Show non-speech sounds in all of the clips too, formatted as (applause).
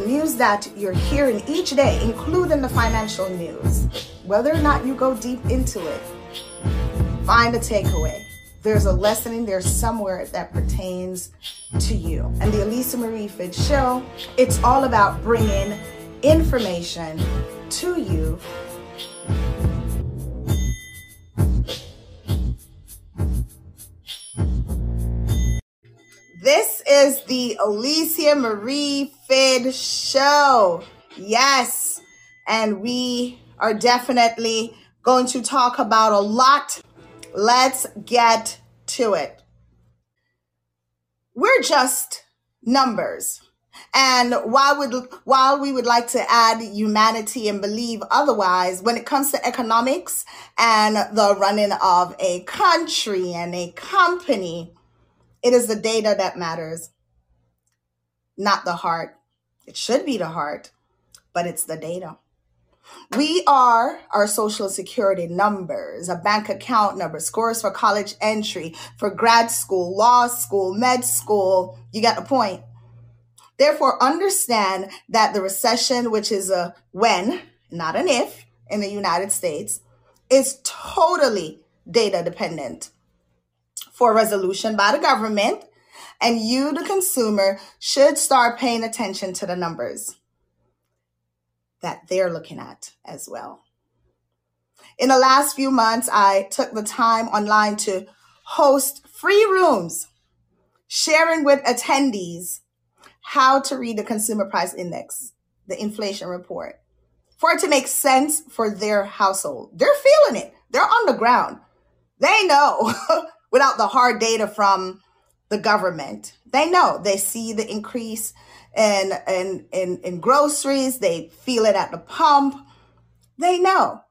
the news that you're hearing each day, including the financial news, whether or not you go deep into it, find a takeaway. There's a lesson in there somewhere that pertains to you. And the Alicia Marie Phidd Show, it's all about bringing information to you is the Alicia Marie Phidd Show. Yes. And we are definitely going to talk about a lot. Let's get to it. We're just numbers. And while we while we would like to add humanity and believe otherwise, when it comes to economics and the running of a country and a company, it is the data that matters, not the heart. It should be the heart, but it's the data. We are our social security numbers, a bank account number, scores for college entry, for grad school, law school, med school. You get the point. Therefore, understand that the recession, which is a when, not an if, in the United States, is totally data dependent for resolution by the government, and you, the consumer, should start paying attention to the numbers that they're looking at as well. In the last few months, I took the time online to host free rooms sharing with attendees how to read the consumer price index, the inflation report, for it to make sense for their household. They're feeling it. They're on the ground. They know (laughs) without the hard data from the government. They know they see the increase in, in, in, in groceries, they feel it at the pump. They know.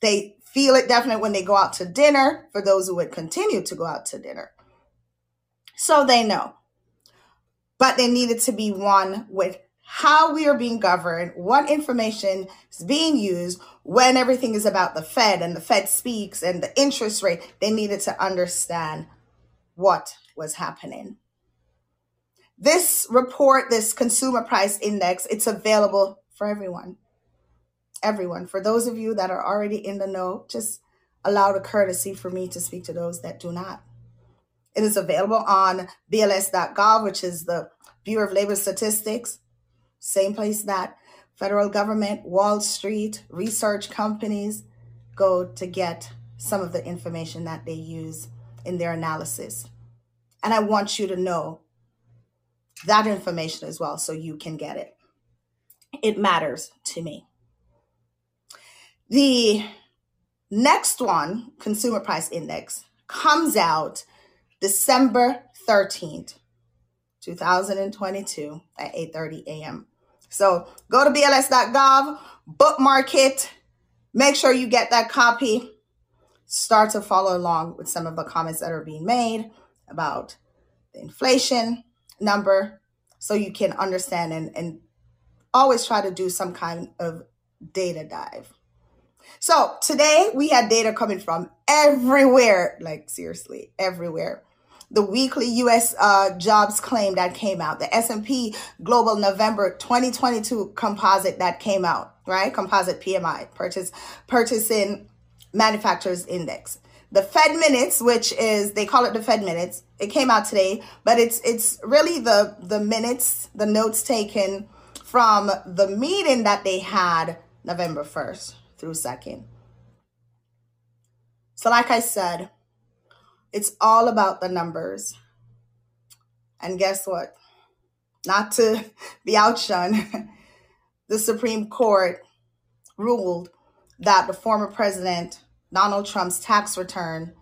They feel it definitely when they go out to dinner for those who would continue to go out to dinner. So they know. But they needed to be one with how we are being governed, what information is being used when everything is about the Fed and the Fed speaks and the interest rate. They needed to understand what was happening. This report, this consumer price index, it's available for everyone. Everyone. For those of you that are already in the know, just allow the courtesy for me to speak to those that do not. It is available on BLS.gov, which is the Bureau of Labor Statistics same place that federal government, Wall Street, research companies go to get some of the information that they use in their analysis. And I want you to know that information as well so you can get it. It matters to me. The next one, Consumer Price Index, comes out December 13th, 2022 at 8:30 a.m. So go to bls.gov, bookmark it, make sure you get that copy. Start to follow along with some of the comments that are being made about the inflation number so you can understand and, and always try to do some kind of data dive. So today we had data coming from everywhere, like seriously, everywhere the weekly U.S. Uh, jobs claim that came out, the S&P Global November 2022 composite that came out, right? Composite PMI, purchase purchasing manufacturers index. The Fed minutes, which is they call it the Fed minutes, it came out today, but it's it's really the the minutes, the notes taken from the meeting that they had November 1st through 2nd. So like I said, it's all about the numbers. And guess what? Not to (laughs) be outshone, (laughs) the Supreme Court ruled that the former president Donald Trump's tax return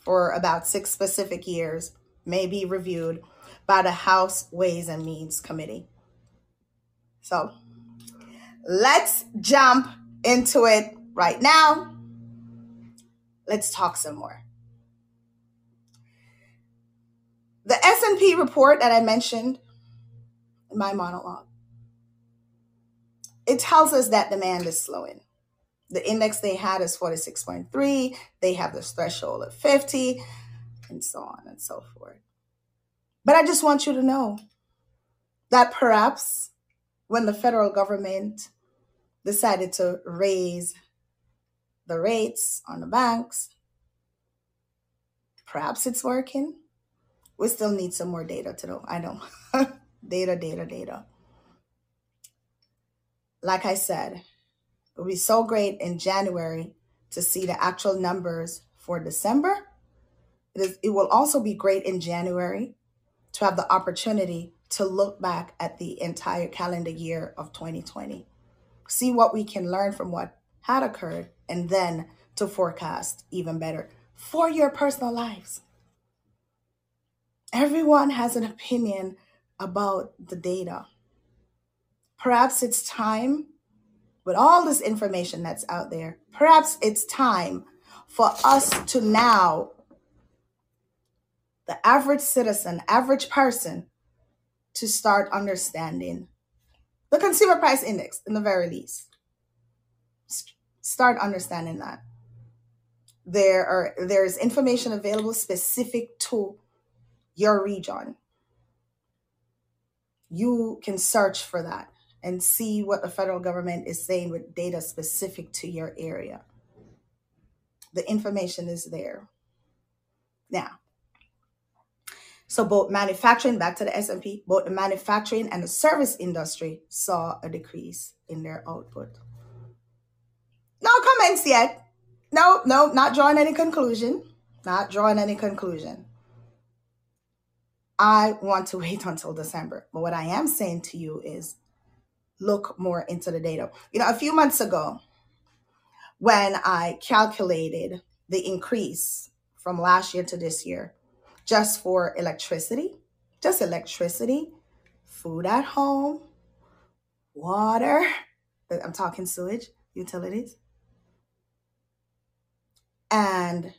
for about six specific years may be reviewed by the House Ways and Means Committee. So let's jump into it right now. Let's talk some more. The S&P report that I mentioned in my monologue, it tells us that demand is slowing. The index they had is 46.3. They have this threshold of 50 and so on and so forth. But I just want you to know that perhaps when the federal government decided to raise the rates on the banks. Perhaps it's working. We still need some more data to know. I know. (laughs) data, data, data. Like I said, would be so great in January to see the actual numbers for December. It, is, it will also be great in January to have the opportunity to look back at the entire calendar year of 2020, see what we can learn from what had occurred, and then to forecast even better for your personal lives. Everyone has an opinion about the data. Perhaps it's time, with all this information that's out there, perhaps it's time for us to now, the average citizen, average person, to start understanding the consumer price index in the very least. Start understanding that. There are there's information available specific to your region. You can search for that and see what the federal government is saying with data specific to your area the information is there. Now, so both manufacturing, back to the S&P, both the manufacturing and the service industry saw a decrease in their output. No comments yet. No, no, not drawing any conclusion. Not drawing any conclusion. I want to (laughs) wait until December. But what I am saying to you is look more into the data. You know, a few months ago, when I calculated the increase from last year to this year just for electricity, just electricity, food at home, water, I'm talking sewage, utilities, and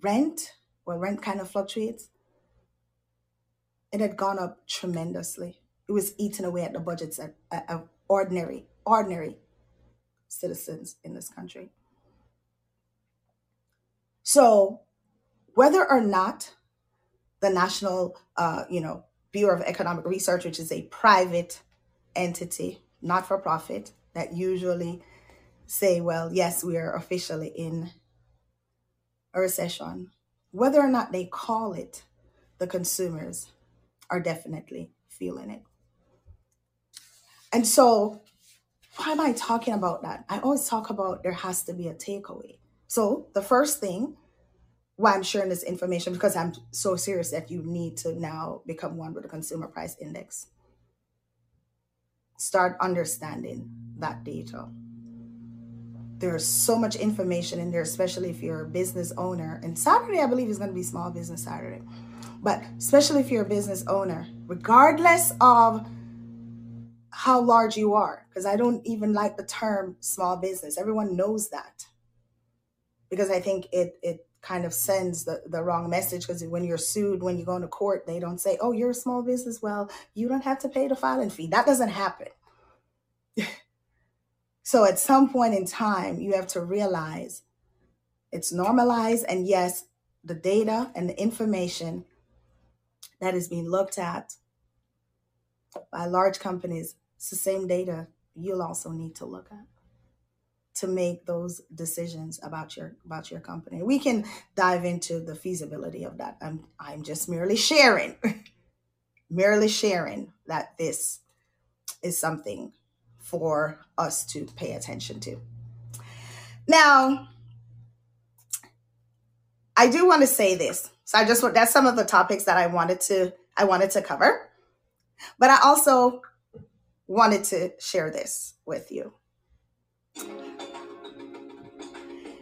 rent, well, rent kind of fluctuates. It had gone up tremendously. It was eating away at the budgets of ordinary, ordinary citizens in this country. So, whether or not the National, uh, you know, Bureau of Economic Research, which is a private entity, not for profit, that usually say, well, yes, we are officially in a recession, whether or not they call it, the consumers are definitely feeling it. And so why am I talking about that? I always talk about there has to be a takeaway. So the first thing why I'm sharing this information because I'm so serious that you need to now become one with the consumer price index. Start understanding that data. There's so much information in there, especially if you're a business owner. And Saturday, I believe, is going to be Small Business Saturday. But especially if you're a business owner, regardless of how large you are because I don't even like the term small business. Everyone knows that because I think it it kind of sends the, the wrong message because when you're sued, when you go into court, they don't say, oh, you're a small business. Well, you don't have to pay the filing fee. That doesn't happen. (laughs) so at some point in time, you have to realize it's normalized. And yes, the data and the information that is being looked at by large companies it's the same data you'll also need to look at to make those decisions about your about your company. We can dive into the feasibility of that. I'm I'm just merely sharing, (laughs) merely sharing that this is something for us to pay attention to. Now, I do want to say this. So I just want that's some of the topics that I wanted to I wanted to cover. But I also wanted to share this with you.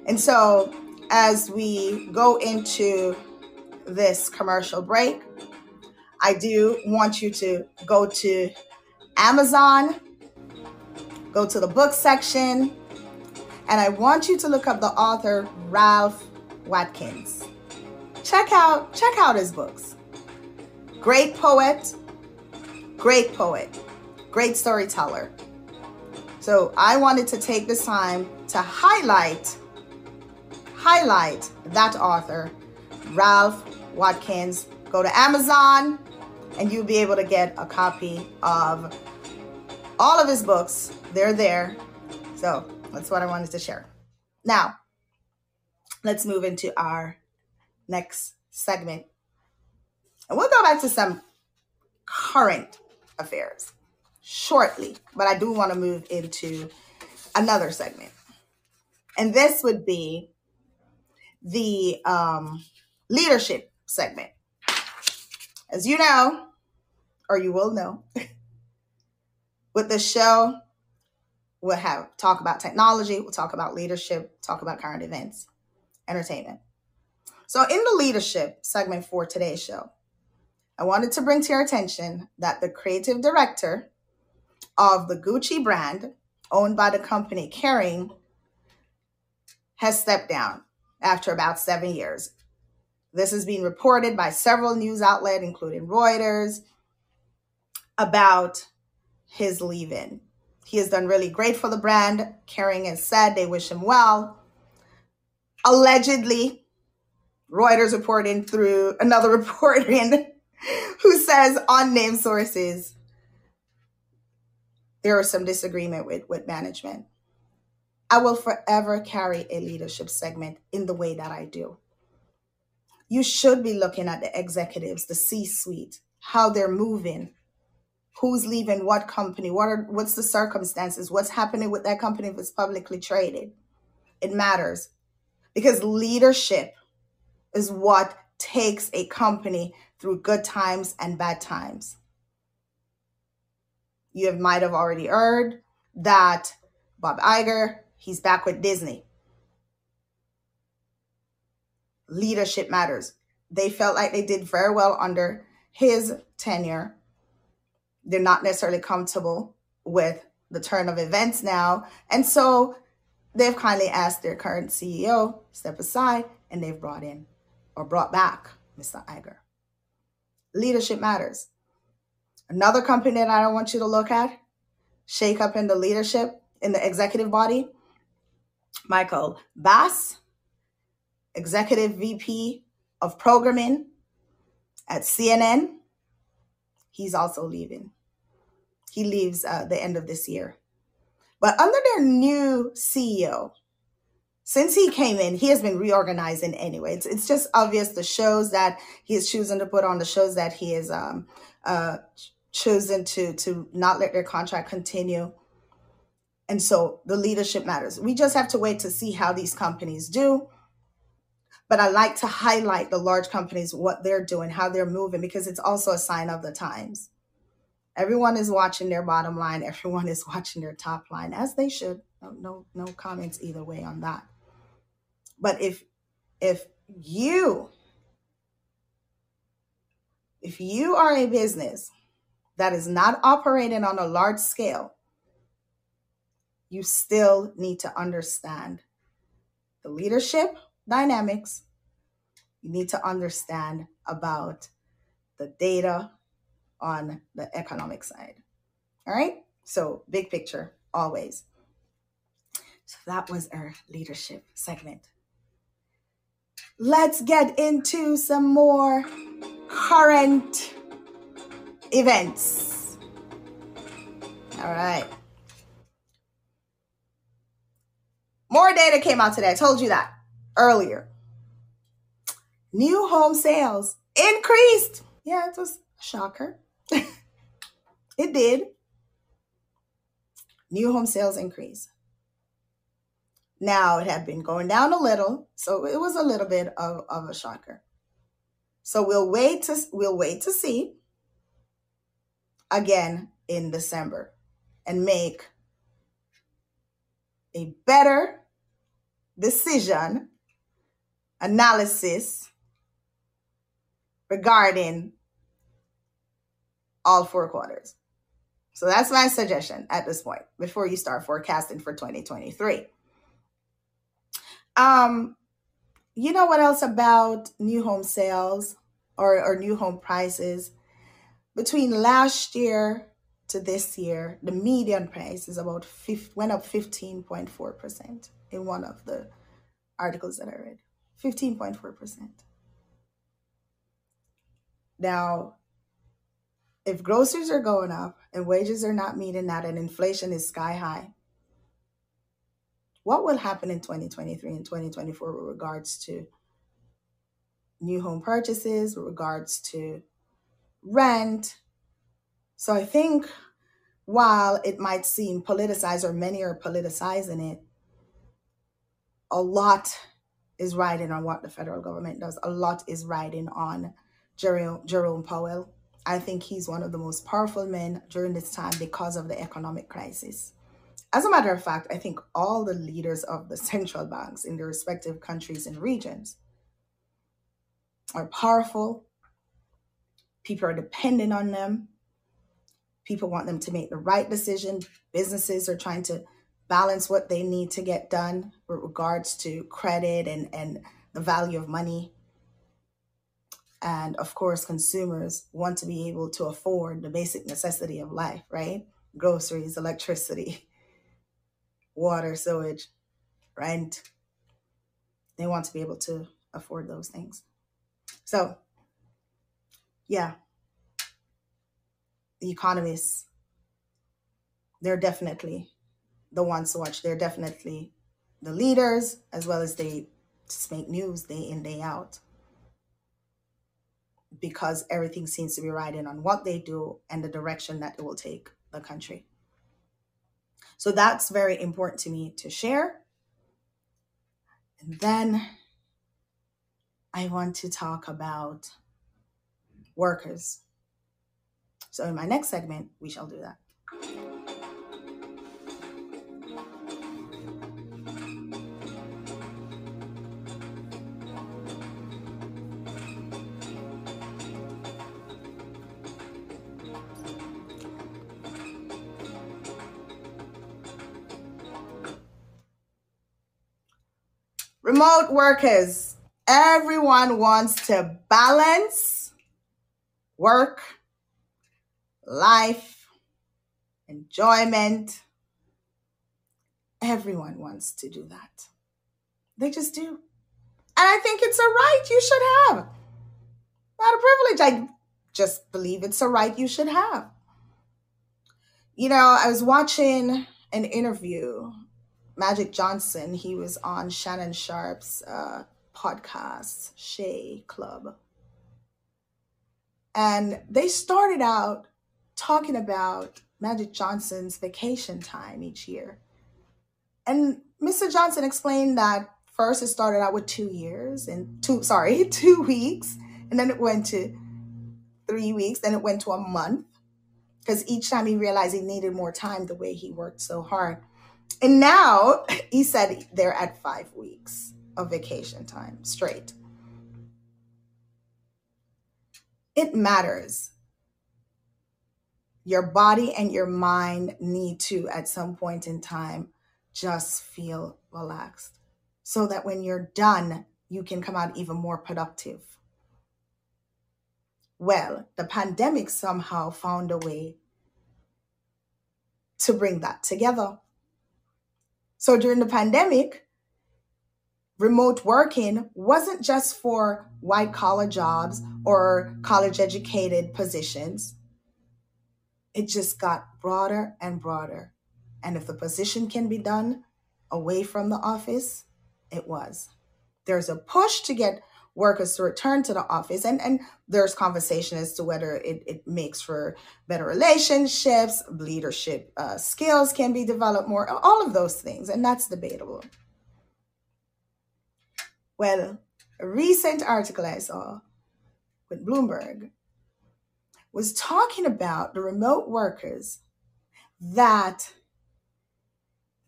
And so, as we go into this commercial break, I do want you to go to Amazon, go to the book section, and I want you to look up the author Ralph Watkins. Check out check out his books. Great poet, great poet great storyteller. So I wanted to take this time to highlight highlight that author, Ralph Watkins. Go to Amazon and you'll be able to get a copy of All of his books, they're there. So that's what I wanted to share. Now, let's move into our next segment. And we'll go back to some current affairs shortly, but I do want to move into another segment. And this would be the um, leadership segment. As you know, or you will know, (laughs) with the show, we'll have talk about technology, we'll talk about leadership, talk about current events, entertainment. So, in the leadership segment for today's show, I wanted to bring to your attention that the creative director of the Gucci brand, owned by the company Kering, has stepped down after about seven years. This has been reported by several news outlets, including Reuters, about his leaving. He has done really great for the brand. Kering has said they wish him well. Allegedly, Reuters reporting through another (laughs) reporting who says unnamed sources there was some disagreement with, with management. I will forever carry a leadership segment in the way that I do. You should be looking at the executives, the C suite, how they're moving, who's leaving what company, what are what's the circumstances, what's happening with that company if it's publicly traded. It matters because leadership is what takes a company through good times and bad times. You have, might have already heard that Bob Iger He's back with Disney. Leadership matters. They felt like they did very well under his tenure. They're not necessarily comfortable with the turn of events now. And so they've kindly asked their current CEO step aside and they've brought in or brought back Mr. Iger. Leadership matters. Another company that I don't want you to look at, shake up in the leadership, in the executive body, Michael Bass, Executive VP of Programming at CNN. He's also leaving. He leaves uh, the end of this year. But under their new CEO, since he came in, he has been reorganizing anyway. It's, it's just obvious the shows that he is choosing to put on, the shows that he is um, uh, chosen to to not let their contract continue. And so the leadership matters. We just have to wait to see how these companies do. But I like to highlight the large companies, what they're doing, how they're moving, because it's also a sign of the times. Everyone is watching their bottom line. (laughs) Everyone is watching their top line, as they should. No, no, no comments either way on that. But if if you if you are a business that is not operating on a large scale, you still need to understand the leadership dynamics. You need to understand about the data on the economic side. All right? So, big picture, always. So, that was our leadership segment. Let's get into some more current events. All right. More data came out today. I told you that earlier. New home sales increased. Yeah, it was a shocker. (laughs) it did. New home sales increase. Now it had been going down a little, so it was a little bit of, of a shocker. So we'll wait to we'll wait to see again in December and make a better decision analysis regarding all four quarters. So that's my suggestion at this point before you start forecasting for 2023. Um, you know what else about new home sales or, or new home prices? Between last year to this year, the median price is about 50, went up 15.4% in one of the articles that I read. 15.4%. Now, if groceries are going up and wages are not meeting that and inflation is sky high, what will happen in 2023 and 2024 with regards to new home purchases, with regards to rent? So I think while it might seem politicized or many are politicizing it, a lot is riding on what the federal government does. A lot is riding on Jerome, Jerome Powell I think he's one of the most powerful men during this time because of the economic crisis. As a matter of fact, I think all the leaders of the (laughs) central banks in their respective countries and regions are powerful. People are dependent on them. People want them to make the right decision. Businesses are trying to balance what they need to get done with regards to credit and, and the value of money. And of course, consumers want to be able to afford the basic necessity of life, right? Groceries, electricity, (laughs) water, sewage, rent. They want to be able to afford those things. So, yeah, the economists, they're definitely the ones to watch. They're definitely the leaders, as well as they just make news day in, day out because everything seems to be riding on what they do and the direction that it will take the country. So that's very important to me to share. And then I want to talk about workers. So in my next segment, we shall do that. Remote workers, everyone wants to balance work, life, enjoyment. Everyone wants to do that. They just do. And I think it's a right you should have. Not a privilege. I just believe it's a right you should have. You know, I was watching an interview Magic Johnson, he was on Shannon Sharpe's uh, podcast, Shay Club. And they started out talking about Magic Johnson's vacation time each year. And Mr. Johnson explained that first it started out with two years and two, sorry, (laughs) two weeks. And then it went to three weeks. Then it went to a month because each time he realized he needed more time the way he worked so hard. And now (laughs) he said they're at five weeks of vacation time straight. It matters. Your body and your mind need to, at some point in time, just feel relaxed so that when you're done, you can come out even more productive. Well, the pandemic somehow found a way to bring that together. So during the pandemic, remote working wasn't just for white collar jobs or college educated positions. It just got broader and broader. And if the position can be done away from the office, it was. There's a push to get workers to return to the office. And, and there's conversation as to whether it, it makes for better relationships, leadership uh, skills can be developed more, all of those things. And that's debatable. Well, a recent article I saw with Bloomberg was talking about the remote workers that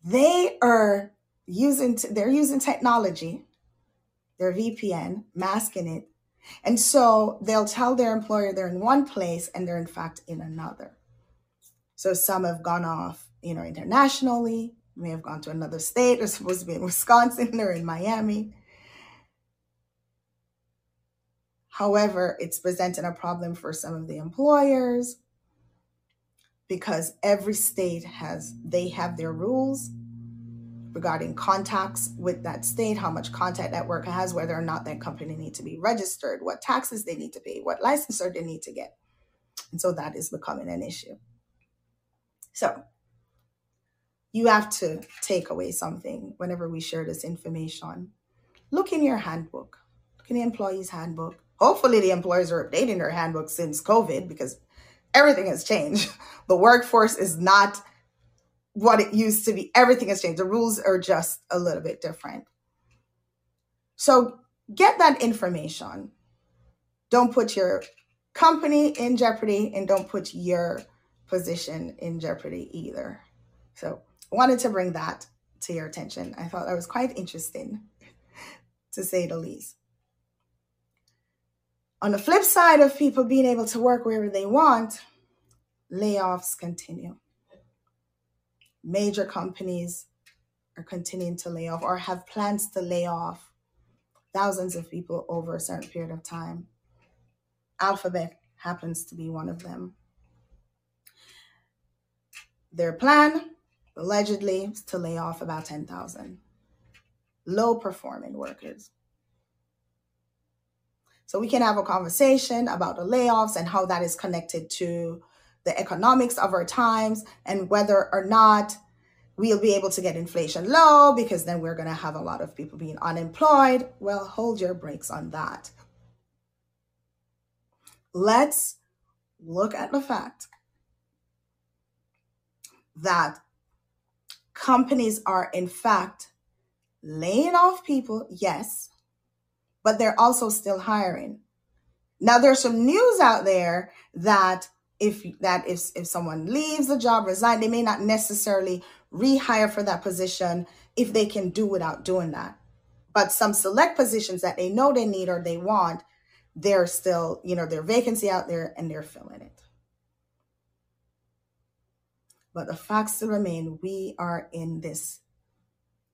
they are using, they're using technology their VPN, masking it. And so they'll tell their employer they're in one place and they're in fact in another. So some have gone off, you know, internationally, may have gone to another state. They're supposed to be in Wisconsin, (laughs) they're in Miami. However, it's presenting a problem for some of the employers because every state has they have their rules regarding contacts with that state, how much contact that worker has, whether or not that company need to be registered, what taxes they need to pay, what licensure they need to get. And so that is becoming an issue. So you have to take away something whenever we share this information. Look in your handbook, look in the employee's handbook. Hopefully, the employers are updating their handbook since COVID because everything has changed. (laughs) The workforce is not what it used to be. Everything has changed. The rules are just a little bit different. So get that information. Don't put your company in jeopardy and don't put your position in jeopardy either. So I wanted to bring that to your attention. I thought that was quite interesting, (laughs) to say the least. On the flip side of people being able to work wherever they want, layoffs continue. Major companies are continuing to lay off or have plans to lay off thousands of people over a certain period of time. Alphabet happens to be one of them. Their plan allegedly to lay off about 10,000 low performing workers. So we can have a conversation about the layoffs and how that is connected to the economics of our times and whether or not we'll be able to get inflation low because then we're going to have a lot of people being unemployed. Well, hold your brakes on that. Let's look at the fact that companies are, in fact, laying off people, yes, but they're also still hiring. Now, there's some news out there that if that if if someone leaves the job, resign, they may not necessarily rehire for that position if they can do without doing that. But some select positions that they know they need or they want, they're still, you know, their vacancy out there and they're filling it. But the facts still remain we are in this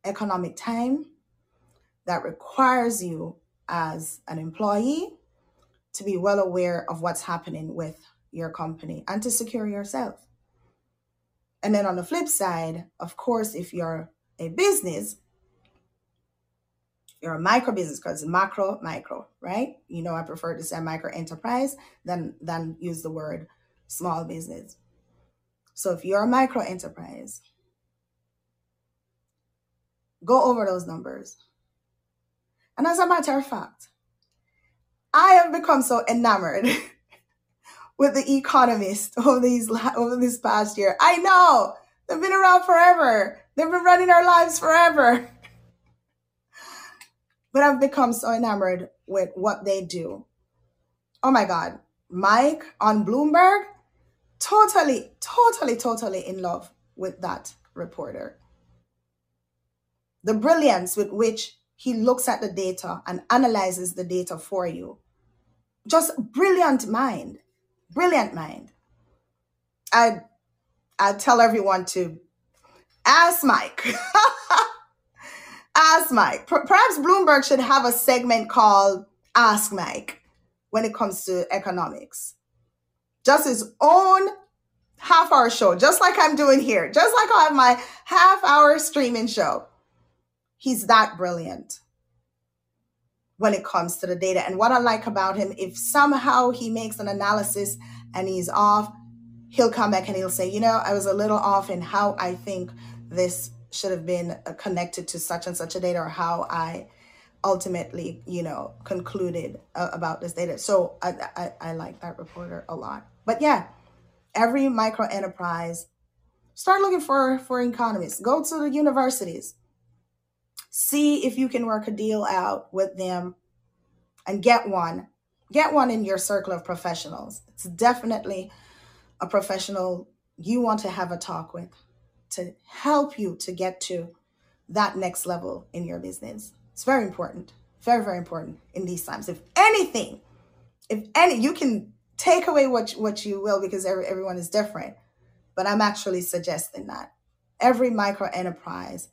economic time that requires you as an employee to be well aware of what's happening with your company and to secure yourself. And then on the flip side, of course, if you're a business, you're a micro business because macro, micro, right? You know, I prefer to say micro enterprise than than use the word small business. So if you're a micro enterprise, go over those numbers. And as a matter of fact, I have become so enamored (laughs) with the economist (laughs) over these over this past year. I know they've been around forever. They've been running our lives forever. (laughs) But I've become so enamored with what they do. Oh my God. Mike on Bloomberg totally, totally, totally in love with that reporter. The brilliance with which he looks at the data and analyzes the data for you. Just brilliant mind. Brilliant mind. I I tell everyone to ask Mike. (laughs) ask Mike. Perhaps Bloomberg should have a segment called Ask Mike when it comes to economics just his own half hour show, just like I'm doing here, just like I have my half hour streaming show. He's that brilliant when it comes to the data. And what I like about him, if somehow he makes an analysis and he's off, he'll come back and he'll say, you know, I was a little off in how I think this should have been uh, connected to such and such a data or how I ultimately, you know, concluded uh, about this data. So I, I, I like that reporter a lot. But yeah, every micro enterprise, start looking for, for economists. Go to the universities. See if you can work a deal out with them and get one. Get one in your circle of professionals. It's definitely a professional you want to have a talk with to help you to get to that next level in your business. It's very important. Very, very important in these times. If anything, if any, you can take away what what you will because every, everyone is different but i'm actually suggesting that every micro enterprise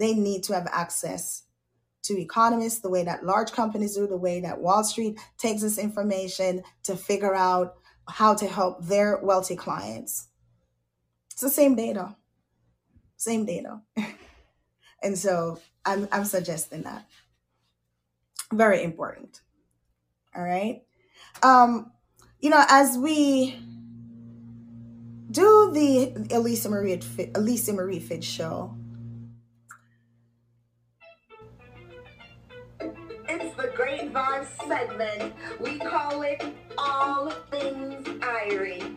they need to have access to economists the way that large companies do the way that wall street takes this information to figure out how to help their wealthy clients. It's the same data. Same data. (laughs) And so i'm, I'm suggesting that. Very important. All right? Um You know, as we do the Alicia Marie Alicia Marie Phidd show. The Great segment. We call it All Things Irie.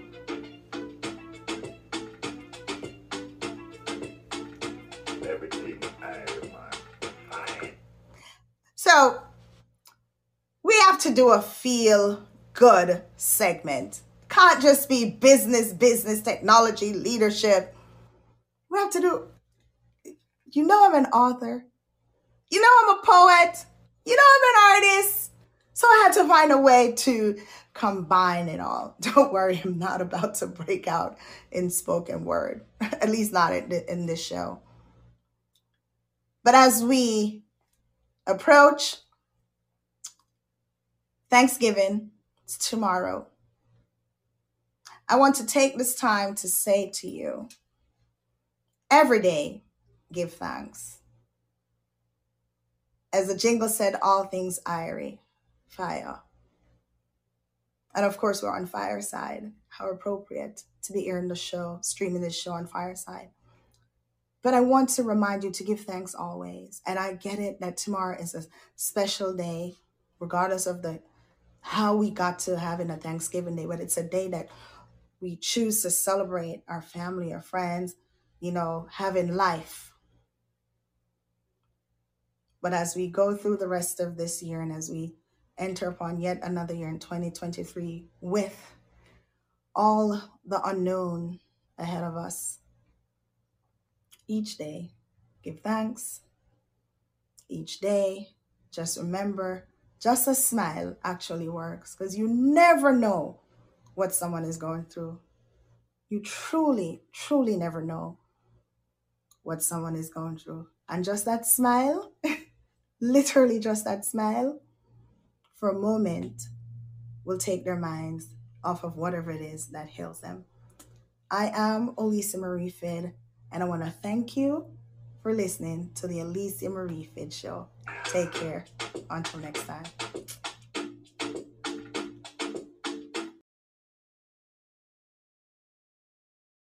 Everything Irie. So we have to do a feel good segment can't just be business, business, technology, leadership. We have to do, you know, I'm an author. You know, I'm a poet. You know, I'm an artist. So I had to find a way to combine it all. (laughs) Don't worry, I'm not about to break out in spoken word, (laughs) at least not in this show. But as we approach Thanksgiving, it's tomorrow. I want to take this time to say to you every day, give thanks. As the jingle said, all things Irie, fire. And of course, we're on Fireside. How appropriate to be airing the show, streaming this show on Fireside. But I want to remind you to give thanks always. And I get it that tomorrow is a special day, regardless of the how we got to having a Thanksgiving day, but it's a day that we choose to celebrate our family, our friends, you know, having life. But as we go through the rest of this year and as we enter upon yet another year in 2023 with all the unknown ahead of us, each day, give thanks. Each day, just remember, just a smile actually works because you never know what someone is going through. You truly, truly never know what someone is going through. And just that smile, (laughs) literally just that smile, for a moment will take their minds off of whatever it is that heals them. I am Alicia Marie Phidd, and I want to thank you for listening to the Alicia Marie Phidd Show. Take care. Until next time.